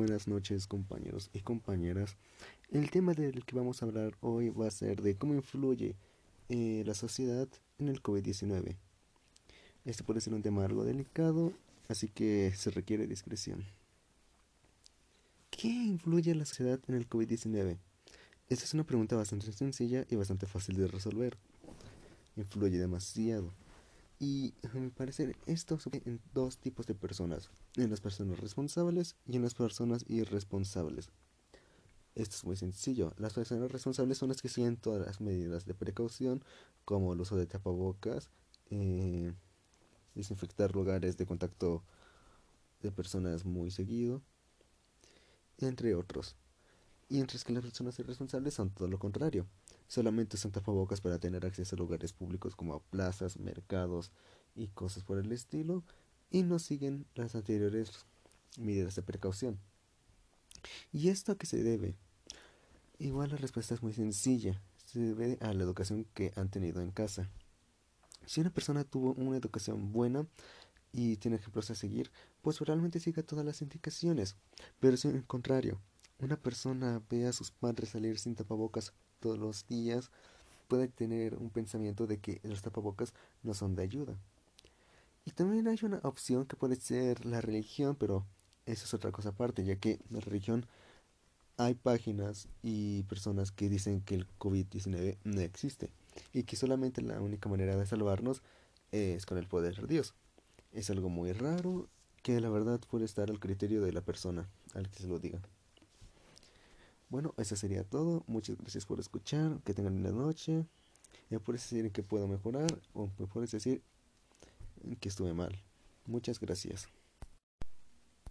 buenas noches compañeros y compañeras. El tema del que vamos a hablar hoy va a ser de cómo influye eh, la sociedad en el COVID-19. Este puede ser un tema algo delicado, así que se requiere discreción. ¿Qué influye la sociedad en el COVID-19? Esta es una pregunta bastante sencilla y bastante fácil de resolver. Influye demasiado. Y a mi parecer esto se en dos tipos de personas, en las personas responsables y en las personas irresponsables. Esto es muy sencillo. Las personas responsables son las que siguen todas las medidas de precaución, como el uso de tapabocas, eh, desinfectar lugares de contacto de personas muy seguido, entre otros. Mientras que las personas irresponsables son todo lo contrario. Solamente usan tapabocas para tener acceso a lugares públicos como plazas, mercados y cosas por el estilo. Y no siguen las anteriores medidas de precaución. ¿Y esto a qué se debe? Igual la respuesta es muy sencilla. Se debe a la educación que han tenido en casa. Si una persona tuvo una educación buena y tiene ejemplos a seguir, pues realmente siga todas las indicaciones. Pero si al contrario, una persona ve a sus padres salir sin tapabocas todos los días, puede tener un pensamiento de que los tapabocas no son de ayuda. Y también hay una opción que puede ser la religión, pero eso es otra cosa aparte, ya que la religión hay páginas y personas que dicen que el COVID-19 no existe y que solamente la única manera de salvarnos es con el poder de Dios. Es algo muy raro que la verdad puede estar al criterio de la persona al que se lo diga. Bueno, eso sería todo. Muchas gracias por escuchar. Que tengan una noche. Me puedes decir qué puedo mejorar o me puedes decir que estuve mal. Muchas gracias.